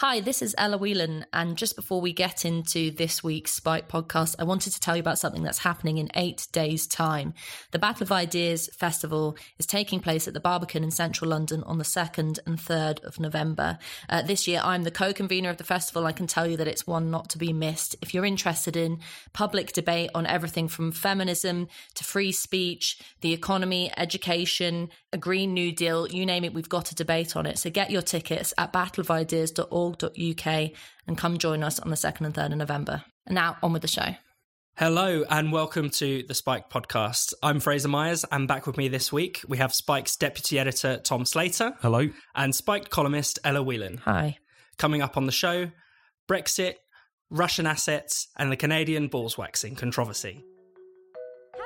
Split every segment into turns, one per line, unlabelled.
Hi, this is Ella Whelan, and just before we get into this week's Spiked podcast, I wanted to tell you about something that's happening in eight days' time. The Battle of Ideas Festival is taking place at the Barbican in central London on the 2nd and 3rd of November. Uh, this year, I'm the co convenor of the festival. I can tell you that it's one not to be missed. If you're interested in public debate on everything from feminism to free speech, the economy, education, a Green New Deal, you name it, we've got a debate on it. So get your tickets at battleofideas.org uk and come join us on the 2nd and 3rd of November. And now on with the show.
Hello and welcome to the Spiked podcast. I'm Fraser Myers and back with me this week we have Spike's deputy editor Tom Slater.
Hello.
And Spike columnist Ella Whelan.
Hi.
Coming up on the show, Brexit, Russian assets and the Canadian balls waxing controversy.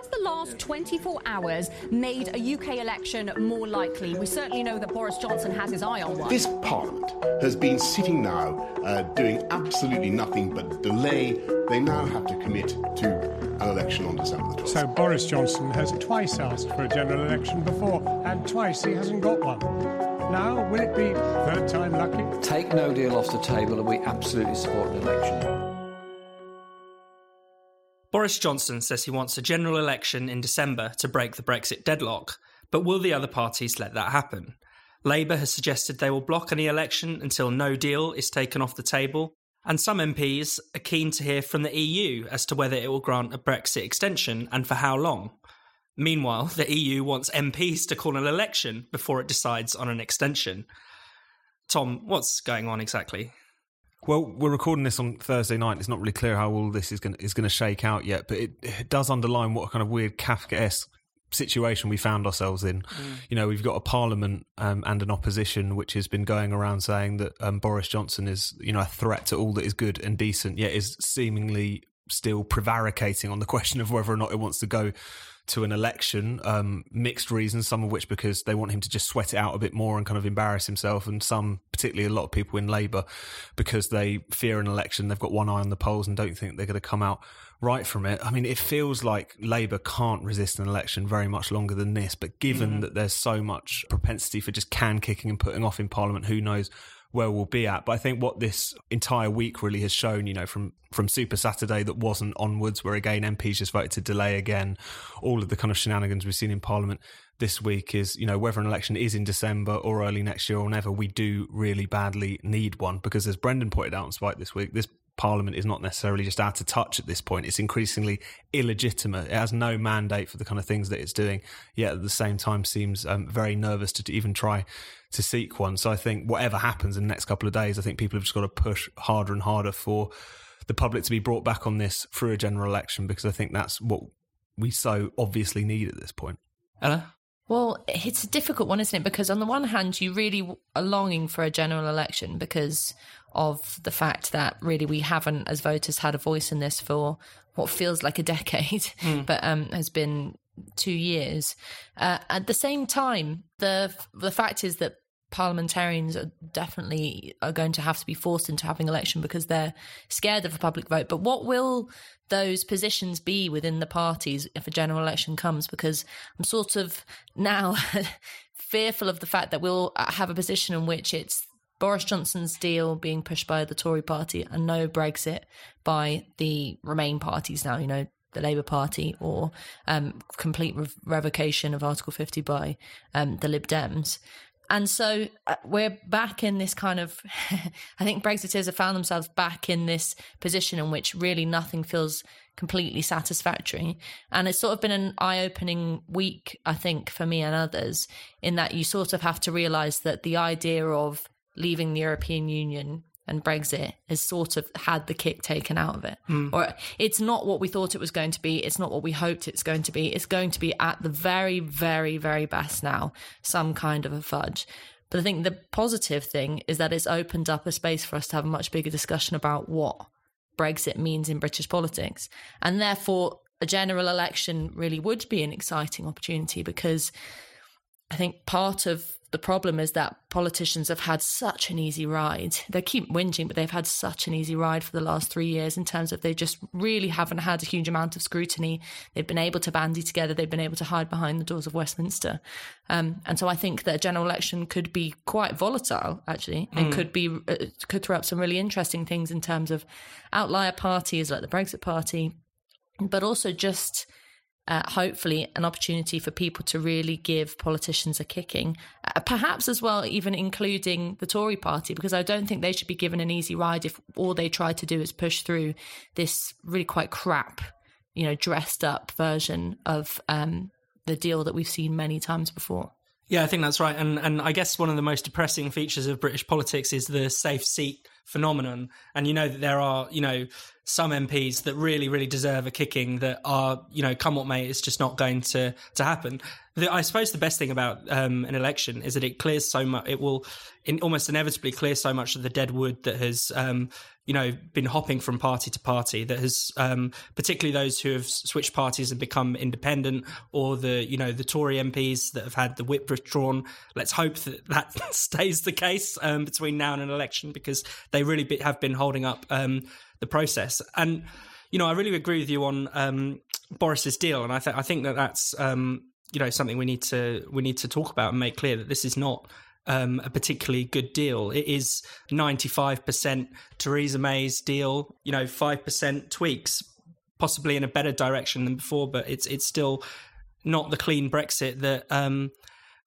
Has the last 24 hours made a UK election more likely? We certainly know that Boris Johnson has his eye on one.
This Parliament has been sitting now uh, doing absolutely nothing but delay. They now have to commit to an election on December the 12th.
So Boris Johnson has twice asked for a general election before, and twice he hasn't got one. Now, will it be third time lucky?
Take no deal off the table, and we absolutely support an election.
Boris Johnson says he wants a general election in December to break the Brexit deadlock, but will the other parties let that happen? Labour has suggested they will block any election until no deal is taken off the table, and some MPs are keen to hear from the EU as to whether it will grant a Brexit extension and for how long. Meanwhile, the EU wants MPs to call an election before it decides on an extension. Tom, what's going on exactly?
Well, we're recording this on Thursday night. It's not really clear how all this is going to, is going to shake out yet, but it, it does underline what a kind of weird Kafkaesque situation we found ourselves in. Mm. You know, we've got a parliament um, and an opposition which has been going around saying that um, Boris Johnson is, you know, a threat to all that is good and decent, yet is seemingly still prevaricating on the question of whether or not it wants to go to an election. Um, mixed reasons, some of which because they want him to just sweat it out a bit more and kind of embarrass himself, and some, particularly a lot of people in Labour, because they fear an election. They've got one eye on the polls and don't think they're going to come out right from it. I mean, it feels like Labour can't resist an election very much longer than this. But given mm. that there's so much propensity for just can kicking and putting off in Parliament, who knows where we'll be at. But I think what this entire week really has shown, you know, from from Super Saturday that wasn't onwards, where again MPs just voted to delay again, all of the kind of shenanigans we've seen in Parliament this week is, you know, whether an election is in December or early next year or never, we do really badly need one because as Brendan pointed out on Spike this week, this Parliament is not necessarily just out of touch at this point. It's increasingly illegitimate. It has no mandate for the kind of things that it's doing, yet at the same time seems um, very nervous to even try to seek one. So I think whatever happens in the next couple of days, I think people have just got to push harder and harder for the public to be brought back on this through a general election because I think that's what we so obviously need at this point.
Ella?
Well, it's a difficult one, isn't it? Because on the one hand, you really are longing for a general election because of the fact that really we haven't, as voters, had a voice in this for what feels like a decade, mm. but um, has been two years. Uh, at the same time, the the fact is that parliamentarians are definitely are going to have to be forced into having election because they're scared of a public vote. But what will those positions be within the parties if a general election comes? Because I'm sort of now fearful of the fact that we'll have a position in which it's Boris Johnson's deal being pushed by the Tory party and no Brexit by the Remain parties now, you know, the Labour Party or um, complete re- revocation of Article 50 by um, the Lib Dems. And so uh, we're back in this kind of, I think Brexiteers have found themselves back in this position in which really nothing feels completely satisfactory. And it's sort of been an eye opening week, I think, for me and others, in that you sort of have to realize that the idea of leaving the European Union and Brexit has sort of had the kick taken out of it. Mm. Or it's not what we thought it was going to be. It's not what we hoped it's going to be. It's going to be at the very, very, very best now, some kind of a fudge. But I think the positive thing is that it's opened up a space for us to have a much bigger discussion about what Brexit means in British politics. And therefore, a general election really would be an exciting opportunity because I think part of the problem is that politicians have had such an easy ride. They keep whinging, but they've had such an easy ride for the last three years in terms of they just really haven't had a huge amount of scrutiny. They've been able to bandy together. They've been able to hide behind the doors of Westminster. Um, and so I think that a general election could be quite volatile, actually, and could be uh, could throw up some really interesting things in terms of outlier parties like the Brexit Party, but also just uh, hopefully an opportunity for people to really give politicians a kicking, uh, perhaps as well, even including the Tory party, because I don't think they should be given an easy ride if all they try to do is push through this really quite crap, you know, dressed up version of um, the deal that we've seen many times before.
Yeah, I think that's right. And and I guess one of the most depressing features of British politics is the safe seat phenomenon. And you know that there are, you know, some MPs that really, really deserve a kicking that are, you know, come what may, it's just not going to to happen. The, I suppose the best thing about um, an election is that it clears so much. It will in, almost inevitably clear so much of the dead wood that has, um, you know, been hopping from party to party. That has, um, particularly those who have switched parties and become independent, or the, you know, the Tory MPs that have had the whip withdrawn. Let's hope that that stays the case um, between now and an election because they really be, have been holding up um, the process. And you know, I really agree with you on um, Boris's deal, and I, th- I think that that's um, you know something we need to we need to talk about and make clear that this is not um, a particularly good deal. It is ninety five percent Theresa May's deal. You know, five percent tweaks, possibly in a better direction than before, but it's it's still not the clean Brexit that um,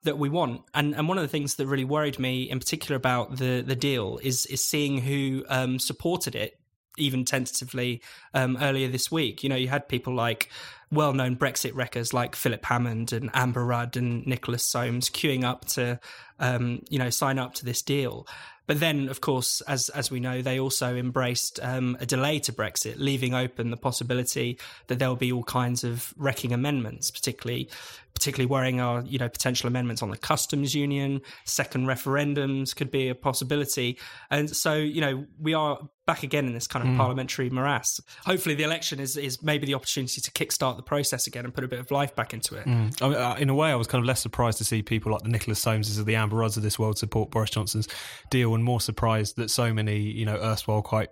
that we want. And and one of the things that really worried me in particular about the the deal is is seeing who um, supported it even tentatively um, earlier this week. You know, you had people like well known Brexit wreckers like Philip Hammond and Amber Rudd and Nicholas Soames queuing up to, um, you know, sign up to this deal. But then, of course, as as we know, they also embraced um, a delay to Brexit, leaving open the possibility that there will be all kinds of wrecking amendments, particularly particularly worrying are you know potential amendments on the customs union, second referendums could be a possibility, and so you know we are back again in this kind of parliamentary morass. Hopefully, the election is is maybe the opportunity to kickstart the process again and put a bit of life back into it.
I mean, uh, in a way, I was kind of less surprised to see people like the Nicholas Soameses of the Amber Rudds of this world support Boris Johnson's deal, and more surprised that so many, you know, erstwhile quite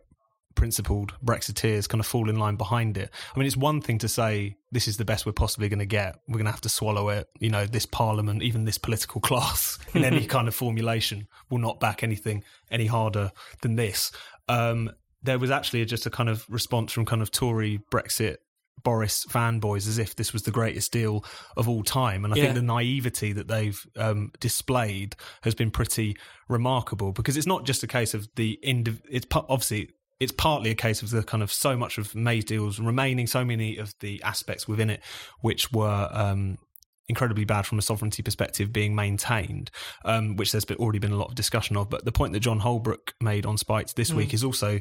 principled Brexiteers kind of fall in line behind it. I mean, it's one thing to say this is the best we're possibly going to get. We're going to have to swallow it. You know, this parliament, even this political class, in any kind of formulation, will not back anything any harder than this. Um, there was actually just a kind of response from kind of Tory Brexit Boris fanboys as if this was the greatest deal of all time. And I
Yeah.
think the naivety that they've um, displayed has been pretty remarkable because it's not just a case of the indiv- it's obviously it's partly a case of the kind of so much of May's deals remaining, so many of the aspects within it which were um, incredibly bad from a sovereignty perspective being maintained, um, which there's been, already been a lot of discussion of. But the point that John Holbrook made on Spikes this week is also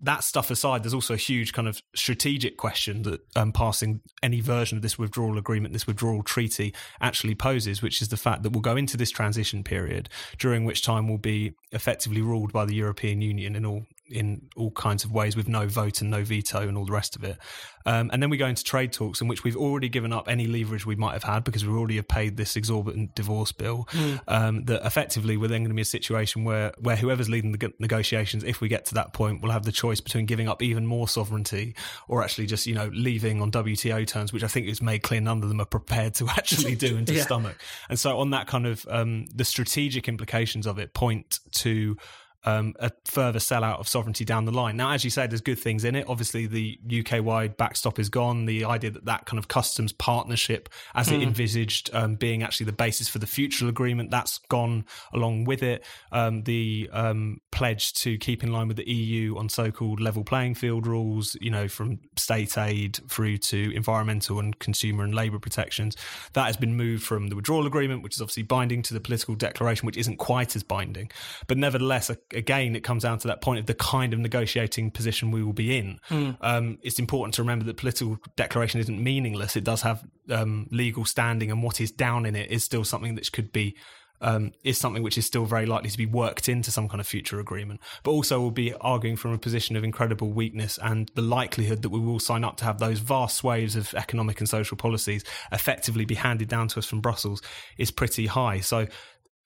that stuff aside, there's also a huge kind of strategic question that um, passing any version of this withdrawal agreement, this withdrawal treaty, actually poses, which is the fact that we'll go into this transition period during which time we'll be effectively ruled by the European Union in all in all kinds of ways with no vote and no veto and all the rest of it. Um, and then we go into trade talks in which we've already given up any leverage we might have had because we already have paid this exorbitant divorce bill. Um, that effectively we're then going to be a situation where where whoever's leading the g- negotiations, if we get to that point, will have the choice between giving up even more sovereignty or actually just you know leaving on WTO terms, which I think is made clear none of them are prepared to actually do and to
Yeah.
stomach. And so on that kind of um, the strategic implications of it point to um, a further sellout of sovereignty down the line. Now, as you say, there's good things in it. Obviously, the UK wide backstop is gone. The idea that that kind of customs partnership, as it envisaged, um, being actually the basis for the future agreement, that's gone along with it. Um, the um, pledge to keep in line with the EU on so-called level playing field rules, you know, from state aid through to environmental and consumer and labour protections, that has been moved from the withdrawal agreement, which is obviously binding, to the political declaration, which isn't quite as binding. But nevertheless, a- again, it comes down to that point of the kind of negotiating position we will be in. Um, it's important to remember that political declaration isn't meaningless. It does have um, legal standing, and what is down in it is still something that could be um, is something which is still very likely to be worked into some kind of future agreement. But also, we'll be arguing from a position of incredible weakness, and the likelihood that we will sign up to have those vast swathes of economic and social policies effectively be handed down to us from Brussels is pretty high. So.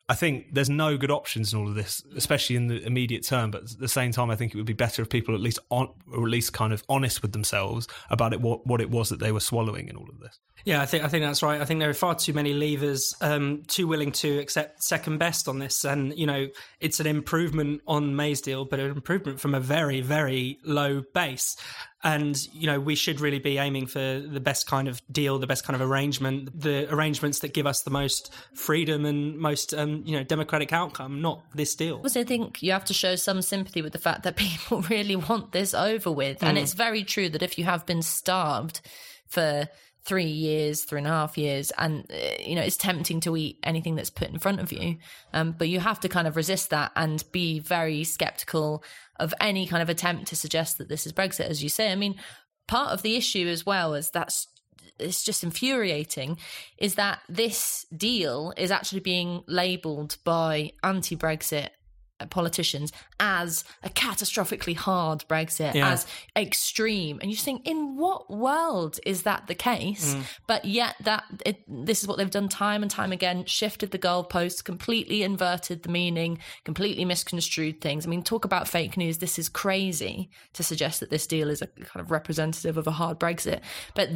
I think there's no good options in all of this, especially in the immediate term. But at the same time, I think it would be better if people at least on, or at least kind of honest with themselves about it, what, what it was that they were swallowing in all of this.
Yeah, I think I think that's right. I think there are far too many Leavers, um, too willing to accept second best on this, and you know it's an improvement on May's deal, but an improvement from a very very low base. And you know we should really be aiming for the best kind of deal, the best kind of arrangement, the arrangements that give us the most freedom and most um, you know democratic outcome, not this deal.
Also, I think you have to show some sympathy with the fact that people really want this over with, and it's very true that if you have been starved for three years, three and a half years, and uh, you know it's tempting to eat anything that's put in front of you. Um, but you have to kind of resist that and be very skeptical of any kind of attempt to suggest that this is Brexit, as you say. I mean, part of the issue as well is that's it's just infuriating is that this deal is actually being labelled by anti-Brexit Uh, politicians as a catastrophically hard Brexit,
Yeah.
as extreme, and you think, in what world is that the case? Mm. But yet, that it, this is what they've done time and time again: shifted the goalposts, completely inverted the meaning, completely misconstrued things. I mean, talk about fake news. This is crazy to suggest that this deal is a kind of representative of a hard Brexit. But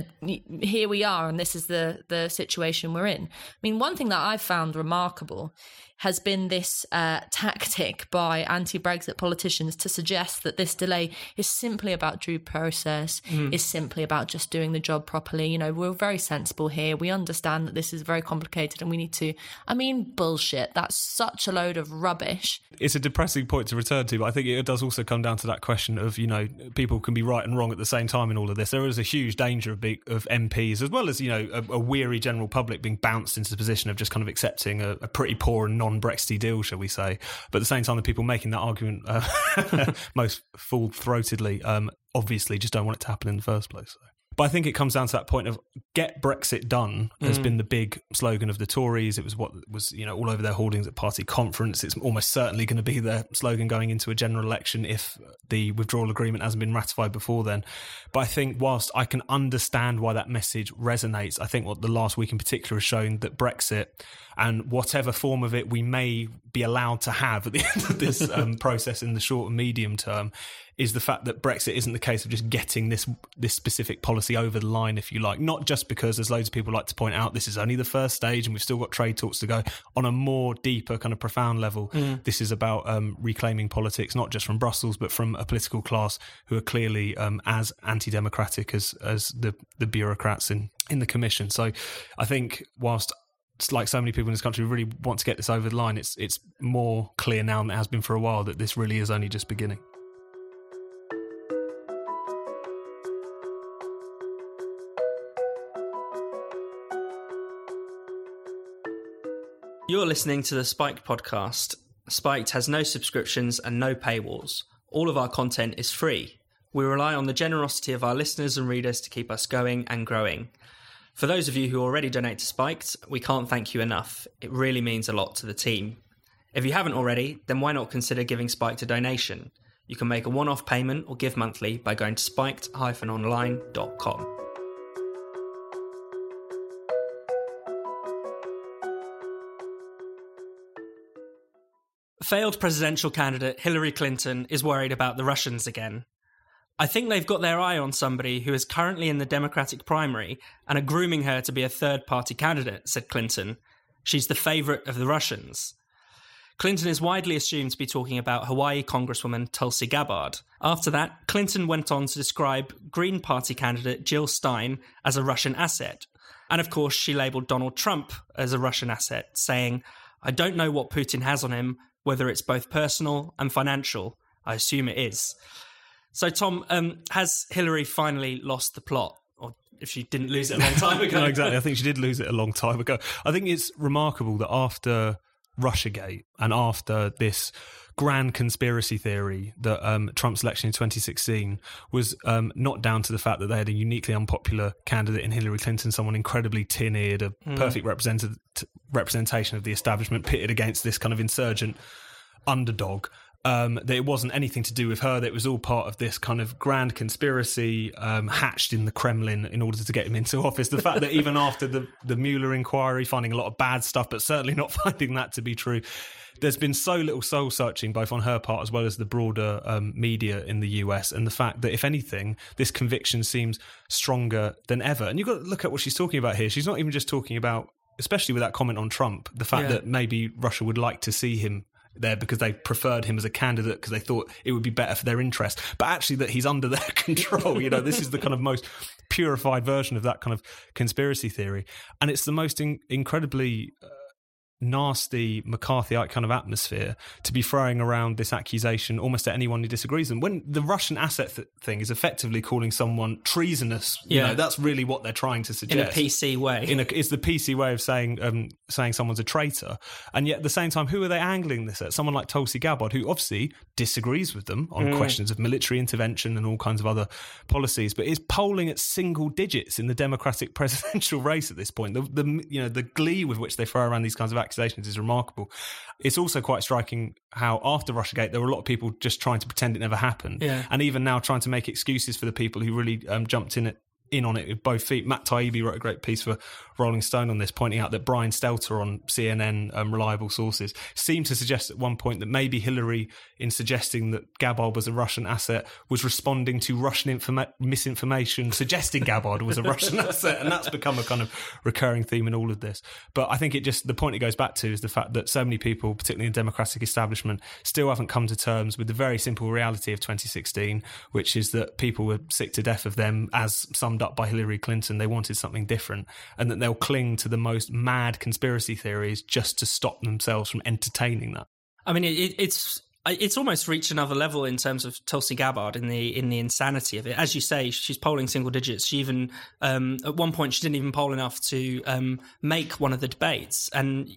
here we are, and this is the the situation we're in. I mean, one thing that I've found remarkable has been this uh, tactic by anti-Brexit politicians to suggest that this delay is simply about due process, is simply about just doing the job properly. You know, we're very sensible here. We understand that this is very complicated, and we need to. I mean, bullshit. That's such a load of rubbish.
It's a depressing point to return to, but I think it does also come down to that question of you know people can be right and wrong at the same time in all of this. There is a huge danger of of MPs as well as you know a, a weary general public being bounced into the position of just kind of accepting a, a pretty poor and non-Brexity deal, shall we say? But at the same time, the people making that argument uh, most full-throatedly um, obviously just don't want it to happen in the first place. So. But I think it comes down to that point of get Brexit done has been the big slogan of the Tories. It was what was, you know, all over their hoardings at party conference. It's almost certainly going to be their slogan going into a general election if the withdrawal agreement hasn't been ratified before then. But I think whilst I can understand why that message resonates, I think what the last week in particular has shown that Brexit and whatever form of it we may be allowed to have at the end of this um, process in the short and medium term is the fact that Brexit isn't the case of just getting this this specific policy over the line, if you like. Not just because, as loads of people like to point out, this is only the first stage and we've still got trade talks to go. On a more deeper, kind of profound level, this is about um, reclaiming politics, not just from Brussels, but from a political class who are clearly um, as anti-democratic as as the the bureaucrats in in the commission. So, I think whilst it's like so many people in this country really want to get this over the line, it's it's more clear now than it has been for a while that this really is only just beginning.
You're listening to the Spiked podcast. Spiked has no subscriptions and no paywalls. All of our content is free. We rely on the generosity of our listeners and readers to keep us going and growing. For those of you who already donate to Spiked, we can't thank you enough. It really means a lot to the team. If you haven't already, then why not consider giving Spiked a donation? You can make a one off payment or give monthly by going to spiked Failed presidential candidate Hillary Clinton is worried about the Russians again. I think they've got their eye on somebody who is currently in the Democratic primary and are grooming her to be a third party candidate, said Clinton. She's the favourite of the Russians. Clinton is widely assumed to be talking about Hawaii Congresswoman Tulsi Gabbard. After that, Clinton went on to describe Green Party candidate Jill Stein as a Russian asset. And of course, she labelled Donald Trump as a Russian asset, saying, I don't know what Putin has on him, whether it's both personal and financial. I assume it is. So, Tom, um, has Hillary finally lost the plot? Or if she didn't lose it a long time ago?
no, exactly. I think she did lose it a long time ago. I think it's remarkable that after Russiagate and after this grand conspiracy theory that um, Trump's election in 2016 was um, not down to the fact that they had a uniquely unpopular candidate in Hillary Clinton, someone incredibly tin-eared, a perfect represented, representation of the establishment pitted against this kind of insurgent underdog. Um, that it wasn't anything to do with her, that it was all part of this kind of grand conspiracy um, hatched in the Kremlin in order to get him into office. The fact that even after the, the Mueller inquiry, finding a lot of bad stuff, but certainly not finding that to be true, there's been so little soul searching, both on her part as well as the broader um, media in the US, and the fact that, if anything, this conviction seems stronger than ever. And you've got to look at what she's talking about here. She's not even just talking about, especially with that comment on Trump, the fact
Yeah.
that maybe Russia would like to see him there because they preferred him as a candidate because they thought it would be better for their interest. But actually, that he's under their control. You know, this is the kind of most purified version of that kind of conspiracy theory, and it's the most in- incredibly. Uh, Nasty McCarthyite kind of atmosphere to be throwing around this accusation almost at anyone who disagrees with them. When the Russian asset th- thing is effectively calling someone treasonous, you
Yeah.
know, that's really what they're trying to suggest
in a PC way.
in a, it's the PC way of saying um, saying someone's a traitor, and yet at the same time, who are they angling this at? Someone like Tulsi Gabbard, who obviously disagrees with them on questions of military intervention and all kinds of other policies, but is polling at single digits in the Democratic presidential race at this point. The, the you know the glee with which they throw around these kinds of accusations is remarkable. It's also quite striking how after RussiaGate there were a lot of people just trying to pretend it never happened,
Yeah.
and even now trying to make excuses for the people who really um, jumped in it in on it with both feet. Matt Taibbi wrote a great piece for Rolling Stone on this, pointing out that Brian Stelter on CNN, um, reliable sources, seemed to suggest at one point that maybe Hillary, in suggesting that Gabbard was a Russian asset, was responding to Russian informa- misinformation, suggesting Gabbard was a Russian asset, and that's become a kind of recurring theme in all of this. But I think it just the point it goes back to is the fact that so many people, particularly in the Democratic establishment, still haven't come to terms with the very simple reality of 2016, which is that people were sick to death of them, as up by Hillary Clinton. They wanted something different, and that they'll cling to the most mad conspiracy theories just to stop themselves from entertaining that.
I mean, it, it's it's almost reached another level in terms of Tulsi Gabbard in the in the insanity of it. As you say, she's polling single digits. She even um, at one point she didn't even poll enough to um, make one of the debates and.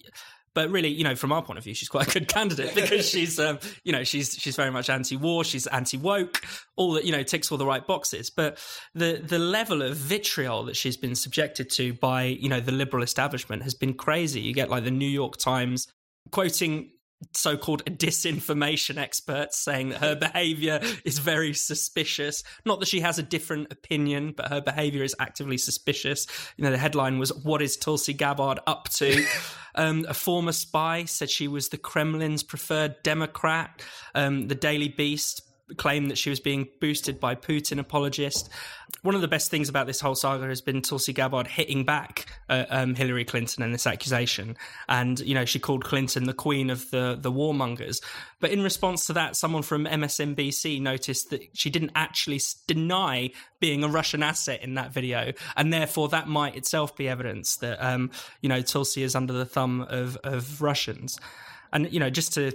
But really, you know, from our point of view, she's quite a good candidate because she's, um, you know, she's she's very much anti-war, she's anti-woke, all that, you know, ticks all the right boxes. But the the level of vitriol that she's been subjected to by, you know, the liberal establishment has been crazy. You get like the New York Times quoting so-called disinformation experts saying that her behavior is very suspicious. Not that she has a different opinion but her behavior is actively suspicious. You know the headline was what is tulsi gabbard up to? Um, a former spy said she was the kremlin's preferred democrat. Um, the daily beast claimed that she was being boosted by Putin apologist. One of the best things about this whole saga has been Tulsi Gabbard hitting back uh, um, Hillary Clinton and this accusation, and you know she called Clinton the queen of the the warmongers. But in response to that, someone from MSNBC noticed that she didn't actually deny being a Russian asset in that video, and therefore that might itself be evidence that um, you know Tulsi is under the thumb of of Russians. And you know, just to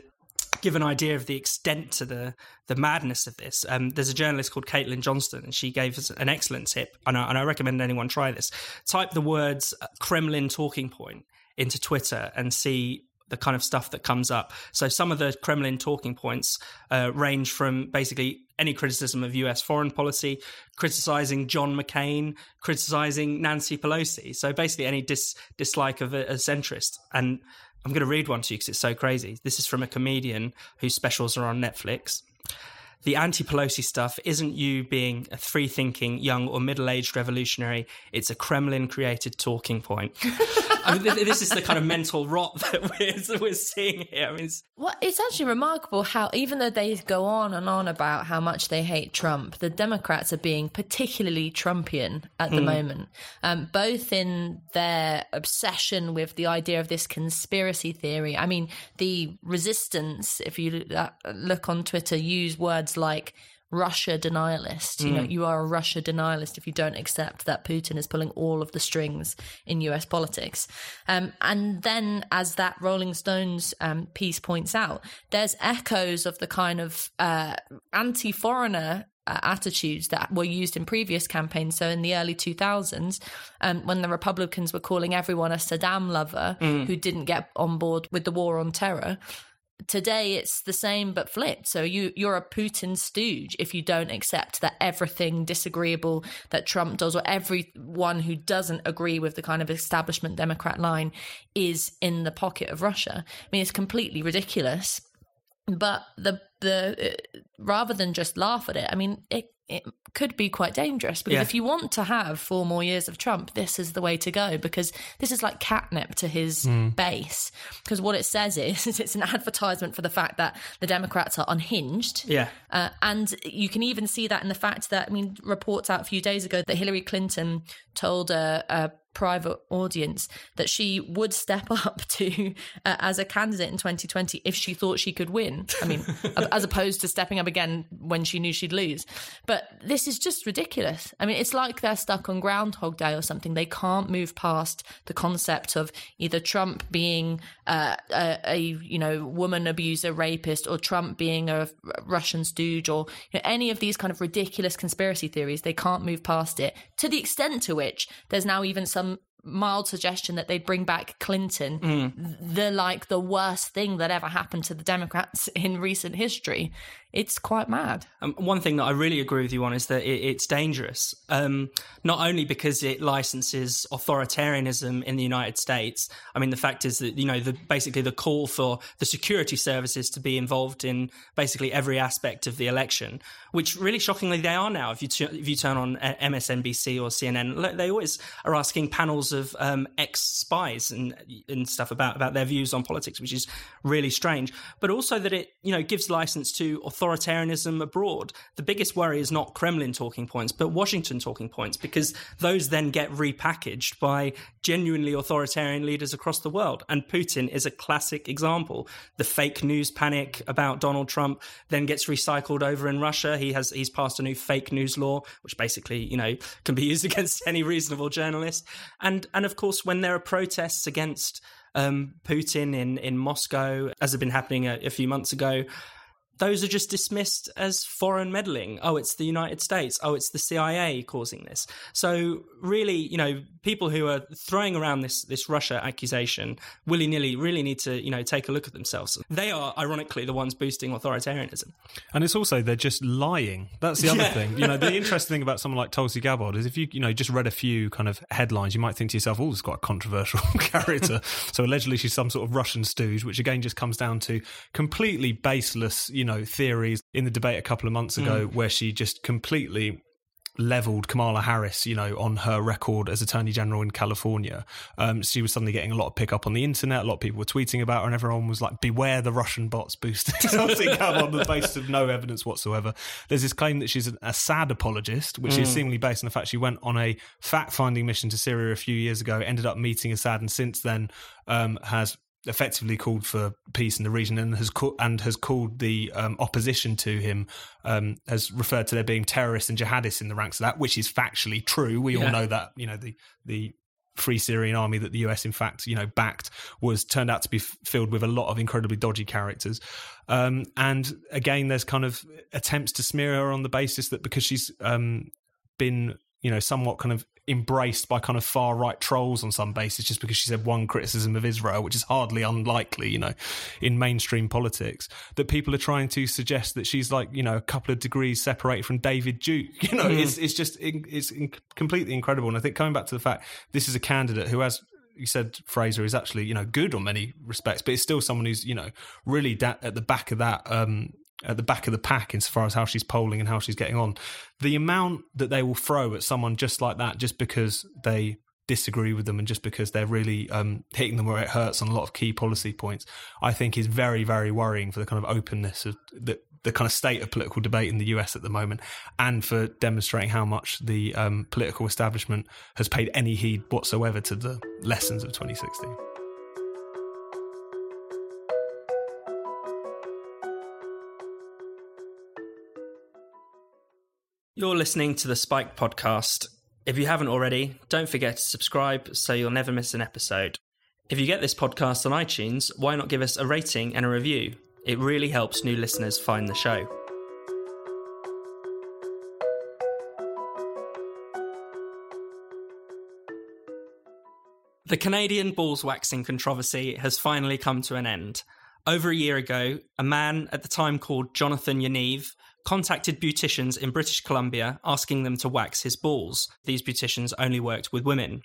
give an idea of the extent to the the madness of this. Um, there's a journalist called Caitlin Johnstone, and she gave us an excellent tip, and I, and I recommend anyone try this. Type the words uh, Kremlin talking point into Twitter and see the kind of stuff that comes up. So some of the Kremlin talking points uh, range from basically any criticism of US foreign policy, criticizing John McCain, criticizing Nancy Pelosi. So basically any dis- dislike of a, a centrist. And I'm going to read one to you because it's so crazy. This is from a comedian whose specials are on Netflix. The anti Pelosi stuff isn't you being a free thinking, young, or middle aged revolutionary. It's a Kremlin created talking point. I mean, this is the kind of mental rot that we're, we're seeing here. I mean, it's,
Well, it's actually remarkable how, even though they go on and on about how much they hate Trump, the Democrats are being particularly Trumpian at the moment, um, both in their obsession with the idea of this conspiracy theory. I mean, the resistance, if you uh, look on Twitter, use words like Russia denialist. You know, you are a Russia denialist if you don't accept that Putin is pulling all of the strings in US politics. Um, and then, as that Rolling Stones um, piece points out, there's echoes of the kind of uh, anti foreigner uh, attitudes that were used in previous campaigns. So in the early 2000s, um, when the Republicans were calling everyone a Saddam lover who didn't get on board with the war on terror, today it's the same but flipped. So you you're a Putin stooge if you don't accept that everything disagreeable that Trump does or everyone who doesn't agree with the kind of establishment Democrat line is in the pocket of Russia. I mean, it's completely ridiculous. But the the uh, rather than just laugh at it, I mean, it it could be quite dangerous because
Yeah.
if you want to have four more years of Trump, this is the way to go because this is like catnip to his base. Because what it says is, is it's an advertisement for the fact that the Democrats are unhinged.
Yeah.
Uh, and you can even see that in the fact that, I mean, reports out a few days ago that Hillary Clinton told a, a private audience that she would step up to uh, as a candidate in 2020 if she thought she could win. I mean, as opposed to stepping up again when she knew she'd lose. But this is just ridiculous. I mean, it's like they're stuck on Groundhog Day or something. They can't move past the concept of either Trump being uh, a, a you know woman abuser, rapist, or Trump being a Russian stooge, or you know, any of these kind of ridiculous conspiracy theories. They can't move past it to the extent to which there's now even some mild suggestion that they'd bring back Clinton, mm. the like the worst thing that ever happened to the Democrats in recent history. It's quite mad.
Um, one thing that I really agree with you on is that it, it's dangerous. Um, not only because it licenses authoritarianism in the United States. I mean, the fact is that you know, the, basically the call for the security services to be involved in basically every aspect of the election, which really shockingly they are now. If you tu- if you turn on uh, MSNBC or CNN, they always are asking panels of um, ex spies and and stuff about about their views on politics, which is really strange. But also that it you know gives license to authoritarianism abroad. The biggest worry is not Kremlin talking points, but Washington talking points, because those then get repackaged by genuinely authoritarian leaders across the world. And Putin is a classic example. The fake news panic about Donald Trump then gets recycled over in Russia. He has he's passed a new fake news law, which basically you know can be used against any reasonable journalist. And and of course, when there are protests against um, Putin in in Moscow, as had been happening a, a few months ago, those are just dismissed as foreign meddling. Oh, it's the United States. Oh, it's the CIA causing this. So really, you know, people who are throwing around this this Russia accusation willy nilly really need to you know take a look at themselves. They are ironically the ones boosting authoritarianism.
And it's also they're just lying. That's the other
Yeah.
thing. You know, the interesting thing about someone like Tulsi Gabbard is if you you know just read a few kind of headlines, you might think to yourself, "Oh, this is quite a controversial character." so allegedly, she's some sort of Russian stooge, which again just comes down to completely baseless, you know, theories. In the debate a couple of months ago, where she just completely leveled Kamala Harris, you know, on her record as Attorney General in California. Um, she was suddenly getting a lot of pickup on the internet. A lot of people were tweeting about her, and everyone was like, "Beware the Russian bots boosting Gabbard on the basis of no evidence whatsoever." There's this claim that she's an Assad apologist, which is seemingly based on the fact she went on a fact-finding mission to Syria a few years ago, ended up meeting Assad, and since then um, has effectively called for peace in the region and has ca- and has called the um, opposition to him um, has referred to there being terrorists and jihadists in the ranks of that, which is factually true. We all know that you know the the Free Syrian Army that the US, in fact, you know, backed was turned out to be f- filled with a lot of incredibly dodgy characters. Um, and again, there's kind of attempts to smear her on the basis that because she's um, been, you know, somewhat kind of embraced by kind of far right trolls on some basis just because she said one criticism of Israel, which is hardly unlikely, you know, in mainstream politics, that people are trying to suggest that she's like, you know, a couple of degrees separated from David Duke. You know, it's it's just it's completely incredible. And I think coming back to the fact this is a candidate who has you said Fraser is actually you know good on many respects, but it's still someone who's you know really da- at the back of that um, at the back of the pack insofar as how she's polling and how she's getting on. The amount that they will throw at someone just like that, just because they disagree with them and just because they're really um, hitting them where it hurts on a lot of key policy points, I think is very very worrying for the kind of openness of the the kind of state of political debate in the US at the moment, and for demonstrating how much the um, political establishment has paid any heed whatsoever to the lessons of 2016.
You're listening to the Spiked podcast. If you haven't already, don't forget to subscribe so you'll never miss an episode. If you get this podcast on iTunes, why not give us a rating and a review? It really helps new listeners find the show. The Canadian balls waxing controversy has finally come to an end. Over a year ago, a man at the time called Jonathan Yaniv contacted beauticians in British Columbia asking them to wax his balls. These beauticians only worked with women.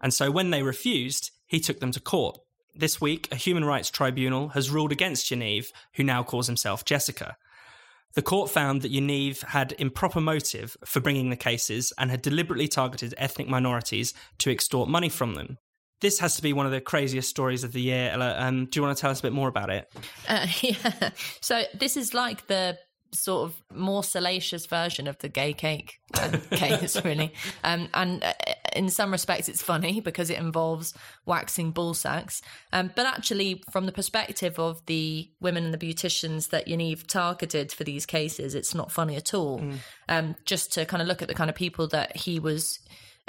And so when they refused, he took them to court. This week, a human rights tribunal has ruled against Yaniv, who now calls himself Jessica. The court found that Yaniv had improper motive for bringing the cases and had deliberately targeted ethnic minorities to extort money from them. This has to be one of the craziest stories of the year. Ella. Um, do you want to tell us a bit more about it?
Uh, yeah. So this is like the sort of more salacious version of the gay cake uh, case, really. Um, and uh, in some respects, it's funny because it involves waxing ball sacks. Um, but actually, from the perspective of the women and the beauticians that Yaniv targeted for these cases, it's not funny at all. Um, just to kind of look at the kind of people that he was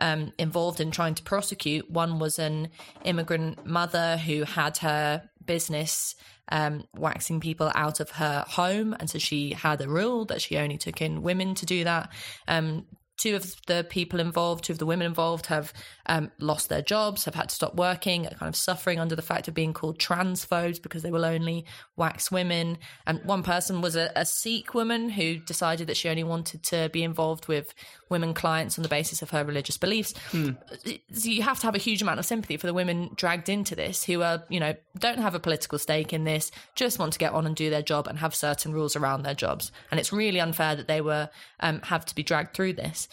um, involved in trying to prosecute. One was an immigrant mother who had her business um, waxing people out of her home, and so she had a rule that she only took in women to do that. Um, two of the people involved, two of the women involved, have um, lost their jobs, have had to stop working, are kind of suffering under the fact of being called transphobes because they will only wax women. And one person was a, a Sikh woman who decided that she only wanted to be involved with women clients on the basis of her religious beliefs. So you have to have a huge amount of sympathy for the women dragged into this who are, you know, don't have a political stake in this, just want to get on and do their job and have certain rules around their jobs. And it's really unfair that they were um, have to be dragged through this.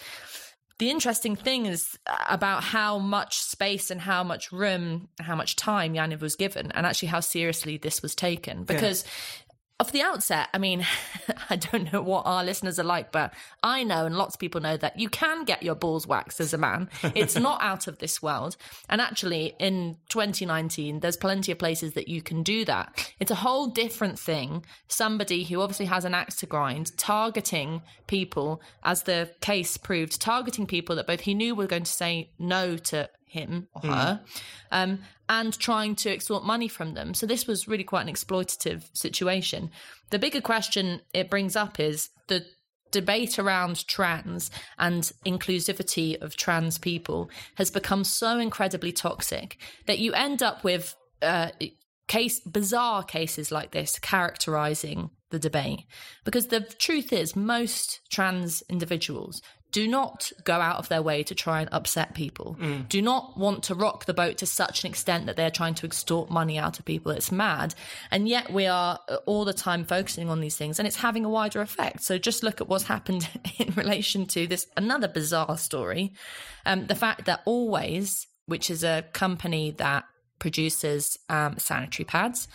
The interesting thing is uh, about how much space and how much room, how much time Yaniv was given, and actually how seriously this was taken. Because off the outset, I mean, I don't know what our listeners are like, but I know, and lots of people know that you can get your balls waxed as a man. It's not out of this world. And actually, in 2019, there's plenty of places that you can do that. It's a whole different thing. Somebody who obviously has an axe to grind, targeting people, as the case proved, targeting people that both he knew were going to say no to him or her, um, and trying to extort money from them. So this was really quite an exploitative situation. The bigger question it brings up is the debate around trans and inclusivity of trans people has become so incredibly toxic that you end up with uh, case bizarre cases like this characterizing the debate because the truth is most trans individuals do not go out of their way to try and upset people. Do not want to rock the boat to such an extent that they're trying to extort money out of people. It's mad. And yet we are all the time focusing on these things and it's having a wider effect. So just look at what's happened in relation to this another bizarre story. Um, the fact that always which is a company that produces um, sanitary pads,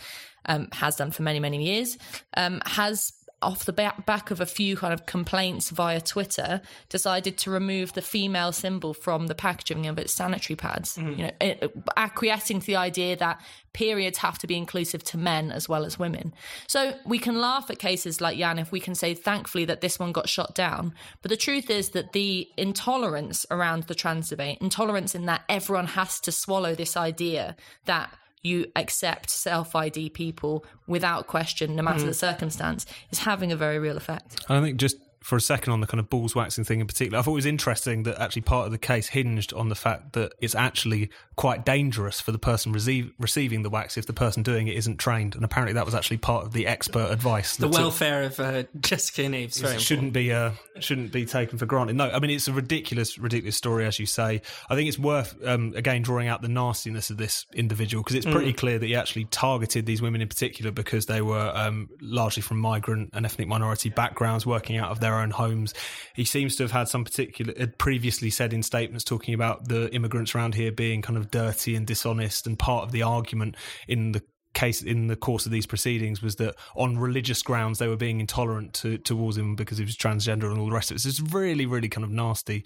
um, has done for many, many years, um, has off the back, of a few kind of complaints via Twitter, decided to remove the female symbol from the packaging of its sanitary pads. Mm-hmm. You know, acquiescing to the idea that periods have to be inclusive to men as well as women. So we can laugh at cases like Jan if we can say, thankfully, that this one got shot down. But the truth is that the intolerance around the trans debate, intolerance in that everyone has to swallow this idea that you accept self ID people without question, no matter the hmm. circumstance, is having a very real effect.
And I think just for a second on the kind of balls waxing thing in particular, I thought it was interesting that actually part of the case hinged on the fact that it's actually quite dangerous for the person receive, receiving the wax if the person doing it isn't trained. And apparently that was actually part of the expert advice.
The
took-
welfare of uh, Jessica and
it shouldn't be uh, shouldn't be taken for granted. No, I mean it's a ridiculous, ridiculous story, as you say. I think it's worth um, again drawing out the nastiness of this individual because it's pretty clear that he actually targeted these women in particular because they were um, largely from migrant and ethnic minority backgrounds, working out of their own homes. He seems to have had some particular had previously said in statements talking about the immigrants around here being kind of dirty and dishonest, and part of the argument in the case in the course of these proceedings was that on religious grounds they were being intolerant to, towards him because he was transgender and all the rest of it. So it's really, really kind of nasty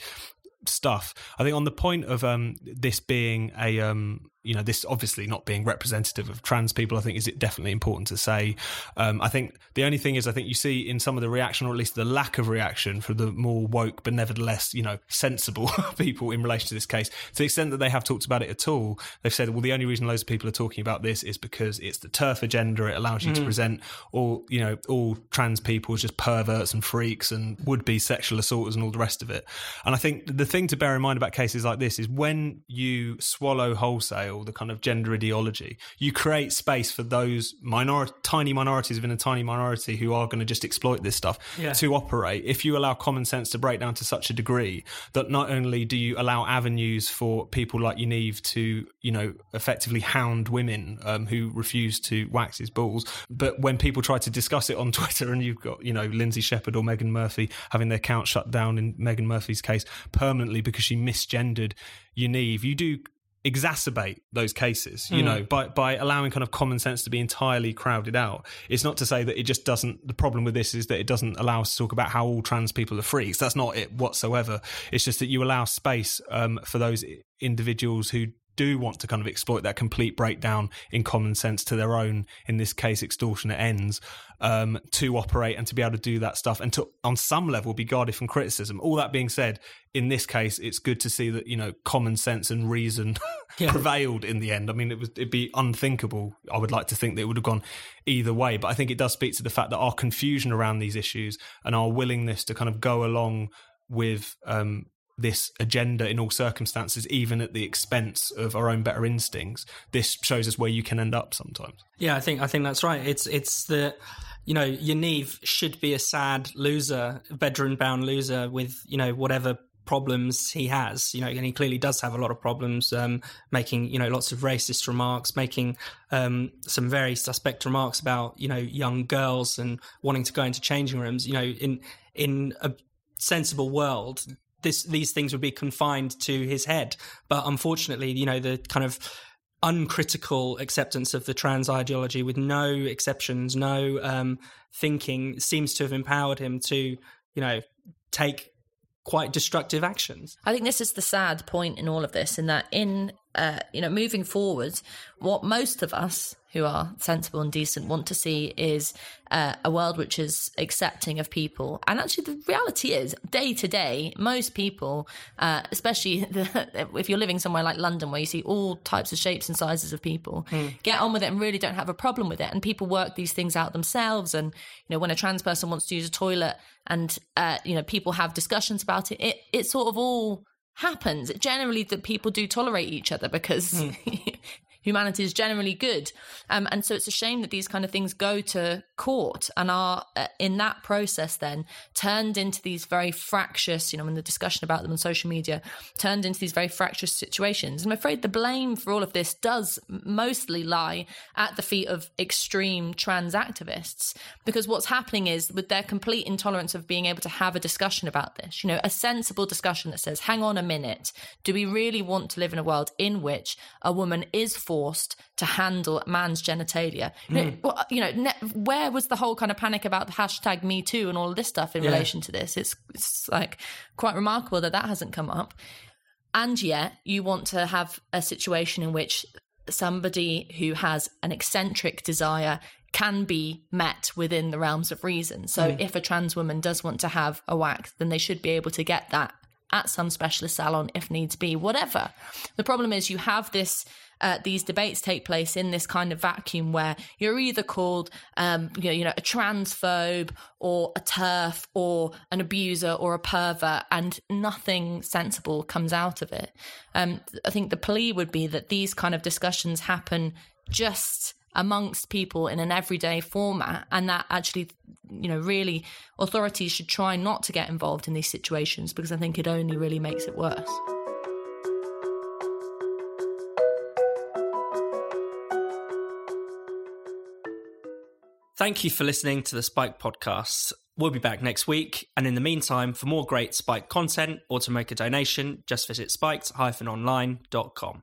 stuff. I think on the point of um, this being a um, you know this obviously not being representative of trans people, I think is it definitely important to say. Um, I think the only thing is I think you see in some of the reaction or at least the lack of reaction for the more woke but nevertheless you know sensible people in relation to this case to the extent that they have talked about it at all. They've said well the only reason loads of people are talking about this is because it's the TERF agenda. It allows you to present all you know all trans people as just perverts and freaks and would be sexual assaulters and all the rest of it. And I think the thing to bear in mind about cases like this is when you swallow wholesale the kind of gender ideology. You create space for those minor, tiny minorities within a tiny minority who are going to just exploit this stuff
Yeah.
to operate. If you allow common sense to break down to such a degree that not only do you allow avenues for people like Yaniv to, you know, effectively hound women um, who refuse to wax his balls, but when people try to discuss it on Twitter and you've got, you know, Lindsay Shepherd or Meghan Murphy having their account shut down in Meghan Murphy's case permanently because she misgendered Yaniv, you do exacerbate those cases you know by by allowing kind of common sense to be entirely crowded out. It's not to say that it just doesn't the problem with this is that it doesn't allow us to talk about how all trans people are freaks that's not it whatsoever. It's just that you allow space um, for those individuals who do want to kind of exploit that complete breakdown in common sense to their own, in this case, extortionate ends, um, to operate and to be able to do that stuff and to, on some level, be guarded from criticism. All that being said, in this case, it's good to see that, you know, common sense and reason
Yeah.
prevailed in the end. I mean, it was, it'd be unthinkable. I would like to think that it would have gone either way, but I think it does speak to the fact that our confusion around these issues and our willingness to kind of go along with, um, this agenda in all circumstances, even at the expense of our own better instincts. This shows us where you can end up sometimes.
Yeah, I think I think that's right. It's it's the you know Yaniv should be a sad loser, bedroom bound loser with you know whatever problems he has. You know, and he clearly does have a lot of problems, um, making you know lots of racist remarks, making um, some very suspect remarks about you know young girls and wanting to go into changing rooms. You know, in in a sensible world. This, these things would be confined to his head, but unfortunately, you know the kind of uncritical acceptance of the trans ideology with no exceptions, no um, thinking seems to have empowered him to, you know, take quite destructive actions.
I think this is the sad point in all of this, in that in uh, you know moving forward, what most of us who are sensible and decent want to see is uh, a world which is accepting of people. And actually, the reality is, day to day, most people, uh, especially the, if you're living somewhere like London, where you see all types of shapes and sizes of people, get on with it and really don't have a problem with it. And people work these things out themselves. And you know, when a trans person wants to use a toilet, and uh, you know, people have discussions about it, it it sort of all happens. Generally, that people do tolerate each other because humanity is generally good. Um, and so it's a shame that these kind of things go to court and are, uh, in that process, then turned into these very fractious, you know, in the discussion about them on social media, turned into these very fractious situations. I'm afraid the blame for all of this does mostly lie at the feet of extreme trans activists because what's happening is with their complete intolerance of being able to have a discussion about this, you know, a sensible discussion that says, hang on a minute, do we really want to live in a world in which a woman is forced to handle man's genitalia? You know, hmm. uh, you know where was the whole kind of panic about the hashtag Me Too and all of this stuff in
Yeah.
relation to this? It's, it's like quite remarkable that that hasn't come up. And yet, you want to have a situation in which somebody who has an eccentric desire can be met within the realms of reason. So, hmm. if a trans woman does want to have a wax, then they should be able to get that at some specialist salon if needs be, whatever. The problem is you have this. Uh, these debates take place in this kind of vacuum where you're either called, um, you, know, you know, a transphobe or a TERF or an abuser or a pervert, and nothing sensible comes out of it. Um, I think the plea would be that these kind of discussions happen just amongst people in an everyday format and that actually you know really authorities should try not to get involved in these situations because i think it only really makes it worse
Thank you for listening to the Spiked podcast. We'll be back next week. And in the meantime, for more great Spiked content or to make a donation, just visit spiked-online.com.